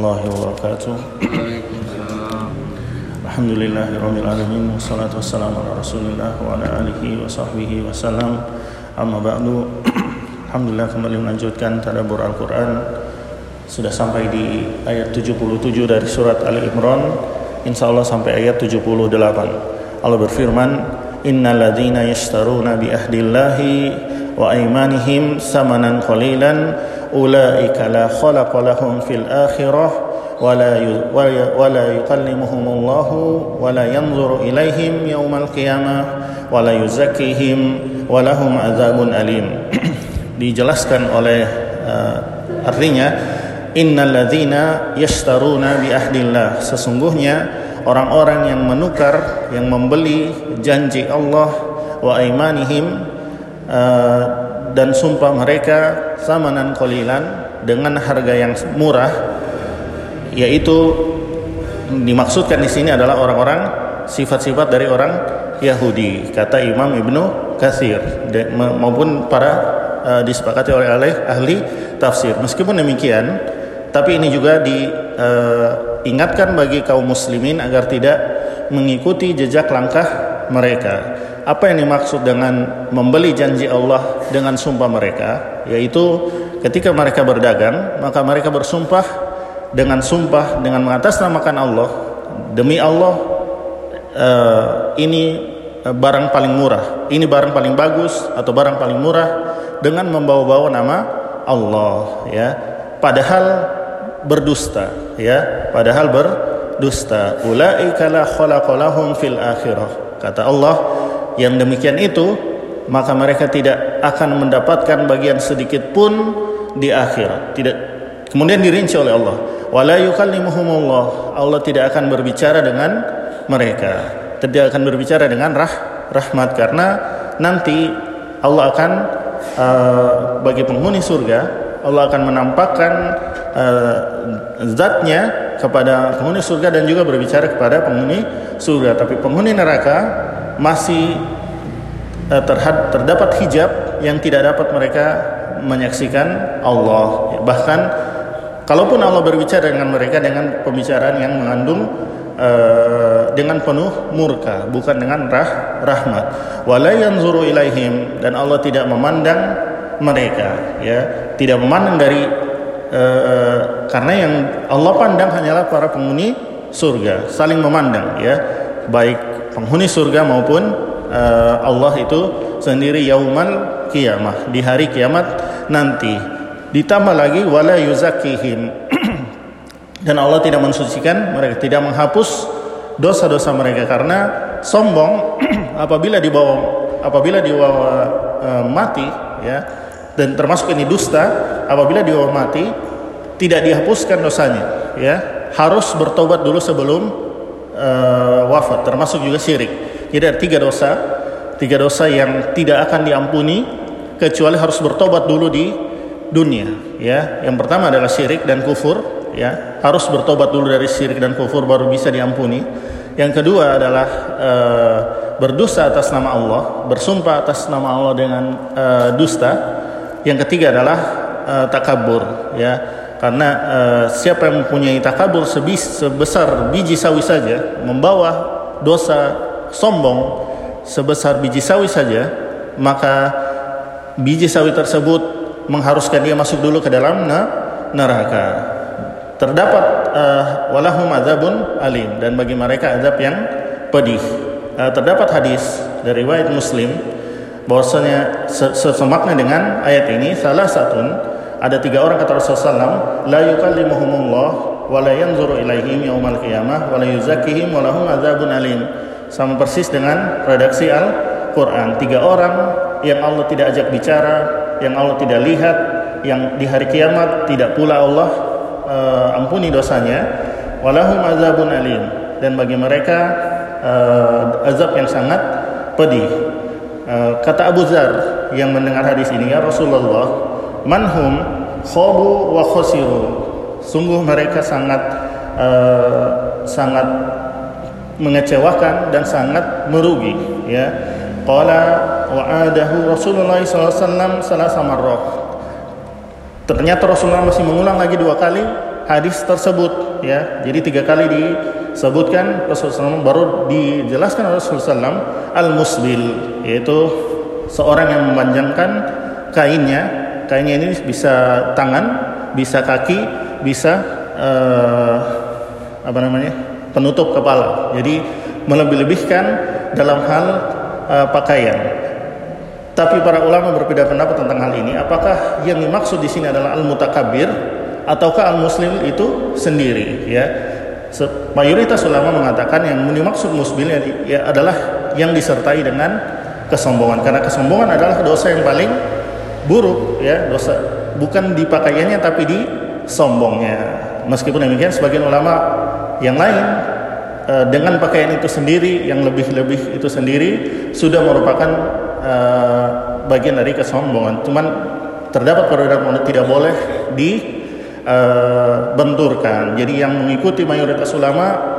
warahmatullahi wabarakatuh. Alhamdulillahirrahmanirrahim Wassalatu wassalamu ala rasulillah Wa ala alihi wa sahbihi wasallam Amma ba'du. Alhamdulillah kembali melanjutkan Tadabur Al-Quran. Sudah sampai di ayat 77 dari surat Ali Imran. Insya Allah sampai ayat 78 Allah berfirman Innal ladhina yashtaruna bi ahdillahi Wa aimanihim samanan qalilan Ulaika la khalaqa lahum fil akhirah ولا ولا يكلمهم الله ولا ينظر إليهم يوم القيامة ولا يزكيهم ولهم عذاب أليم dijelaskan oleh uh, artinya innalladzina yashtaruna bi ahdillah sesungguhnya orang-orang yang menukar yang membeli janji Allah wa aimanihim uh, dan sumpah mereka samanan qalilan dengan harga yang murah yaitu dimaksudkan di sini adalah orang-orang sifat-sifat dari orang Yahudi kata Imam Ibnu Katsir maupun para uh, disepakati oleh ahli, ahli tafsir. Meskipun demikian tapi ini juga diingatkan uh, bagi kaum muslimin agar tidak mengikuti jejak langkah mereka. Apa yang dimaksud dengan membeli janji Allah dengan sumpah mereka? Yaitu ketika mereka berdagang maka mereka bersumpah dengan sumpah dengan mengatasnamakan Allah demi Allah uh, ini uh, barang paling murah. Ini barang paling bagus atau barang paling murah dengan membawa-bawa nama Allah ya. Padahal berdusta ya. Padahal berdusta. Ulaika la khalaqalahum fil akhirah kata Allah yang demikian itu maka mereka tidak akan mendapatkan bagian sedikit pun di akhirat. Tidak kemudian dirinci oleh Allah. Wala yukallimuhumullah. Allah tidak akan berbicara dengan mereka. Tidak akan berbicara dengan rah rahmat. Karena nanti Allah akan uh, bagi penghuni surga Allah akan menampakkan uh, zatnya kepada penghuni surga dan juga berbicara kepada penghuni surga. Tapi penghuni neraka masih uh, terhad, terdapat hijab yang tidak dapat mereka menyaksikan Allah. Bahkan Kalaupun Allah berbicara dengan mereka dengan pembicaraan yang mengandung uh, dengan penuh murka, bukan dengan rah rahmat. Wala yanzuru ilaihim dan Allah tidak memandang mereka, ya, tidak memandang dari karena yang Allah pandang hanyalah para penghuni surga, saling memandang, ya, baik penghuni surga maupun uh, Allah itu sendiri yaumal kiamah di hari kiamat nanti. Ditambah lagi wala yuzakihim. Dan Allah tidak mensucikan mereka, tidak menghapus dosa-dosa mereka karena sombong. Apabila dibawa apabila dibawa uh, mati ya dan termasuk ini dusta apabila dibawa mati tidak dihapuskan dosanya ya. Harus bertobat dulu sebelum uh, wafat termasuk juga syirik. Jadi ada tiga dosa tiga dosa yang tidak akan diampuni kecuali harus bertobat dulu di dunia ya. Yang pertama adalah syirik dan kufur ya. Harus bertobat dulu dari syirik dan kufur baru bisa diampuni. Yang kedua adalah e, berdosa atas nama Allah bersumpah atas nama Allah dengan e, dusta. Yang ketiga adalah e, takabur ya karena e, siapa yang mempunyai takabur sebis, sebesar biji sawi saja membawa dosa sombong sebesar biji sawi saja maka biji sawi tersebut mengharuskan dia masuk dulu ke dalam neraka. Terdapat uh, walahum azabun alim dan bagi mereka azab yang pedih. Uh, terdapat hadis dari riwayat Muslim bahwasanya semakna dengan ayat ini salah satu ada tiga orang kata Rasulullah SAW la yukallimuhumullah wa la yanzuru ilaihim yaumal qiyamah wa la yuzakkihim wa lahum azabun alim sama persis dengan redaksi Al-Quran tiga orang yang Allah tidak ajak bicara yang Allah tidak lihat, yang di hari kiamat tidak pula Allah uh, ampuni dosanya. Walahum azabun alim dan bagi mereka uh, azab yang sangat pedih. Uh, kata Abu Zar yang mendengar hadis ini ya Rasulullah, manhum khobu wa khosiru. Sungguh mereka sangat uh, sangat mengecewakan dan sangat merugi ya Qala wa'adahu Rasulullah SAW salah samarrah. Ternyata Rasulullah masih mengulang lagi dua kali hadis tersebut ya. Jadi tiga kali disebutkan Rasulullah SAW baru dijelaskan oleh Rasulullah SAW al-musbil yaitu seorang yang memanjangkan kainnya. Kainnya ini bisa tangan, bisa kaki, bisa uh, apa namanya? penutup kepala. Jadi melebih-lebihkan dalam hal uh, pakaian. Tapi para ulama berbeda pendapat tentang hal ini. Apakah yang dimaksud di sini adalah al-mutakabbir ataukah al-muslim itu sendiri? Ya, mayoritas ulama mengatakan yang dimaksud musbil ya, adalah yang disertai dengan kesombongan. Karena kesombongan adalah dosa yang paling buruk. Ya, dosa bukan di pakaiannya tapi di sombongnya. Meskipun demikian, sebagian ulama yang lain Eh, dengan pakaian itu sendiri yang lebih-lebih itu sendiri sudah merupakan uh, bagian dari kesombongan. Cuman terdapat perbedaan tidak boleh dibenturkan. Uh, Jadi yang mengikuti mayoritas ulama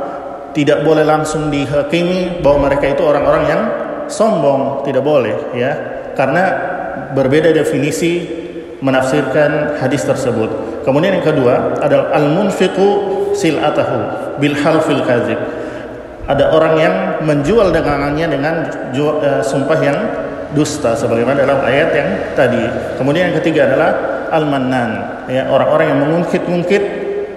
tidak boleh langsung dihakimi bahwa mereka itu orang-orang yang sombong, tidak boleh ya. Karena berbeda definisi menafsirkan hadis tersebut. Kemudian yang kedua adalah al-munfiqu silatahu bil halfil kadzib ada orang yang menjual dagangannya dengan uh, sumpah yang dusta sebagaimana dalam ayat yang tadi. Kemudian yang ketiga adalah al-mannan, ya orang-orang yang mengungkit-ungkit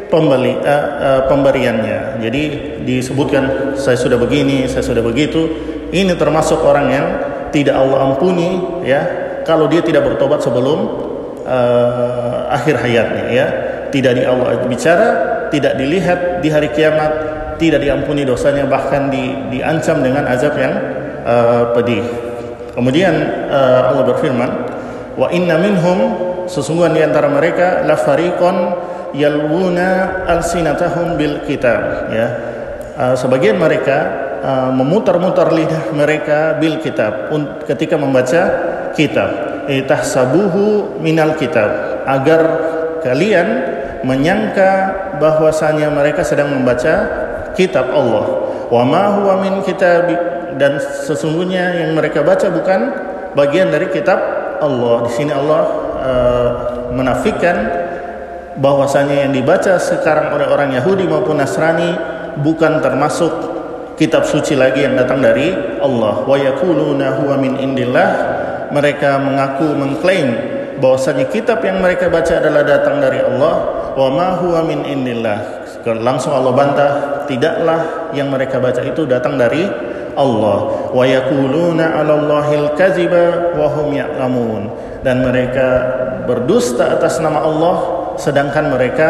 pembeli uh, uh, pemberiannya. Jadi disebutkan saya sudah begini, saya sudah begitu. Ini termasuk orang yang tidak Allah ampuni ya kalau dia tidak bertobat sebelum uh, akhir hayatnya ya. Tidak di Allah bicara, tidak dilihat di hari kiamat tidak diampuni dosanya bahkan di, diancam dengan azab yang uh, pedih. Kemudian uh, Allah berfirman, "Wa inna minhum sesungguhnya di antara mereka la fariqon yalwuna alsinatahum bil kitab." Ya. Uh, sebagian mereka uh, memutar-mutar lidah mereka bil kitab ketika membaca kitab. Itahsabuhu minal kitab agar kalian menyangka bahwasanya mereka sedang membaca kitab Allah. Wa ma huwa min kitab dan sesungguhnya yang mereka baca bukan bagian dari kitab Allah. Di sini Allah uh, menafikan bahwasanya yang dibaca sekarang oleh orang Yahudi maupun Nasrani bukan termasuk kitab suci lagi yang datang dari Allah. Wa yaquluna huwa min indillah. Mereka mengaku mengklaim bahwasanya kitab yang mereka baca adalah datang dari Allah. Wa ma huwa min indillah langsung Allah bantah tidaklah yang mereka baca itu datang dari Allah wa yaquluna 'ala Allahil kadziba wa hum ya'lamun. Dan mereka berdusta atas nama Allah sedangkan mereka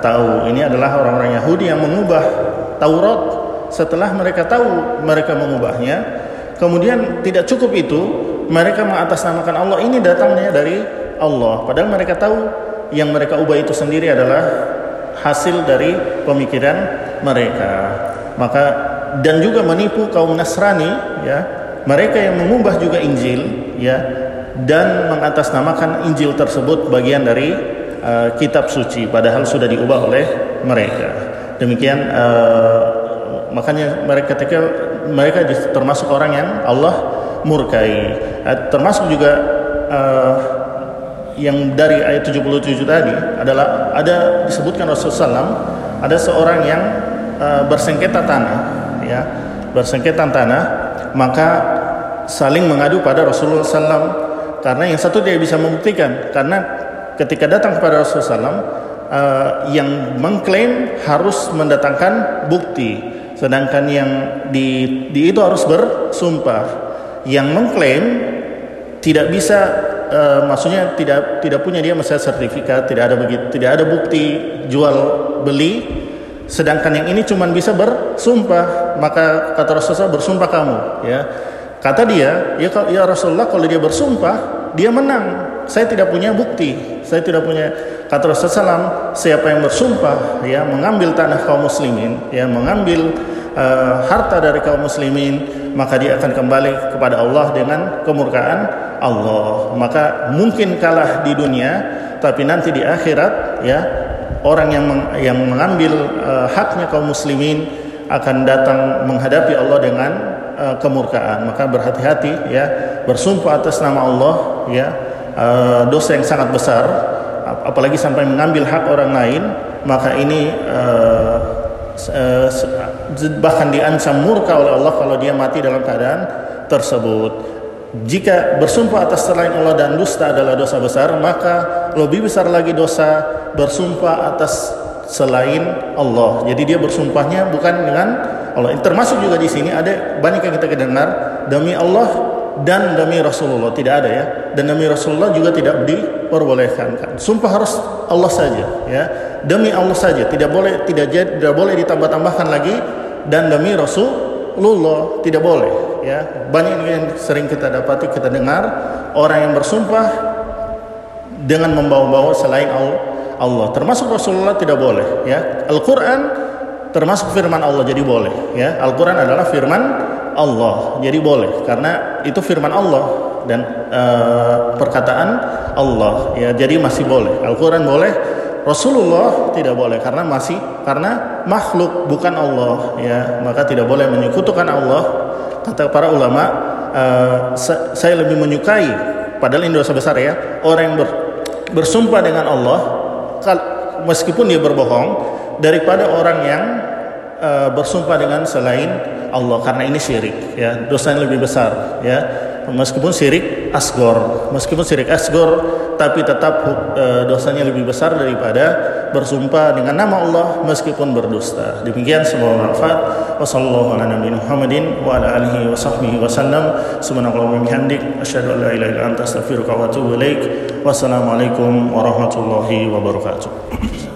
tahu. Ini adalah orang-orang Yahudi yang mengubah Taurat. Setelah mereka tahu mereka mengubahnya. Kemudian tidak cukup itu mereka mengatasnamakan Allah. Ini datangnya dari Allah. Padahal mereka tahu yang mereka ubah itu sendiri adalah hasil dari pemikiran mereka. Maka dan juga menipu kaum Nasrani ya. Mereka yang mengubah juga Injil ya dan mengatasnamakan Injil tersebut bagian dari uh, kitab suci padahal sudah diubah oleh mereka. Demikian uh, makanya mereka ketika mereka termasuk orang yang Allah murkai. Uh, termasuk juga uh, yang dari ayat 77 tadi adalah ada disebutkan Rasulullah SAW ada seorang yang uh, bersengketa tanah ya bersengketa tanah maka saling mengadu pada Rasulullah SAW karena yang satu dia bisa membuktikan karena ketika datang kepada Rasulullah SAW uh, yang mengklaim harus mendatangkan bukti. Sedangkan yang di, di itu harus bersumpah. Yang mengklaim tidak bisa uh, maksudnya tidak tidak punya dia masalah sertifikat, tidak ada begitu, tidak ada bukti jual beli. Sedangkan yang ini cuma bisa bersumpah, maka kata Rasulullah bersumpah kamu, ya. Kata dia, ya, ya Rasulullah kalau dia bersumpah, dia menang. Saya tidak punya bukti, saya tidak punya kata Rasulullah siapa yang bersumpah ya mengambil tanah kaum muslimin ya mengambil uh, harta dari kaum muslimin maka dia akan kembali kepada Allah dengan kemurkaan Allah. Maka mungkin kalah di dunia, tapi nanti di akhirat ya orang yang meng, yang mengambil uh, haknya kaum muslimin akan datang menghadapi Allah dengan uh, kemurkaan. Maka berhati-hati ya, bersumpah atas nama Allah ya. Uh, dosa yang sangat besar apalagi sampai mengambil hak orang lain maka ini uh, uh, bahkan diancam murka oleh Allah kalau dia mati dalam keadaan tersebut. Jika bersumpah atas selain Allah dan dusta adalah dosa besar, maka lebih besar lagi dosa bersumpah atas selain Allah. Jadi dia bersumpahnya bukan dengan Allah. Termasuk juga di sini ada banyak yang kita dengar demi Allah dan demi Rasulullah tidak ada ya. Dan demi Rasulullah juga tidak diperbolehkan. Sumpah harus Allah saja ya. Demi Allah saja, tidak boleh tidak tidak boleh ditambah-tambahkan lagi dan demi Rasulullah tidak boleh ya banyak yang sering kita dapati kita dengar orang yang bersumpah dengan membawa-bawa selain Allah. Termasuk Rasulullah tidak boleh ya. Al-Qur'an termasuk firman Allah jadi boleh ya. Al-Qur'an adalah firman Allah jadi boleh karena itu firman Allah dan uh, perkataan Allah ya. Jadi masih boleh. Al-Qur'an boleh Rasulullah tidak boleh karena masih karena makhluk bukan Allah ya. Maka tidak boleh menyekutukan Allah. Kata para ulama uh, saya lebih menyukai padahal ini dosa besar ya orang yang ber, bersumpah dengan Allah meskipun dia berbohong daripada orang yang uh, bersumpah dengan selain Allah karena ini syirik ya dosa yang lebih besar ya. Meskipun syirik asgor meskipun syirik asgor tapi tetap uh, dosanya lebih besar daripada bersumpah dengan nama Allah meskipun berdusta. Demikian semua manfaat. Wassalamualaikum warahmatullahi wabarakatuh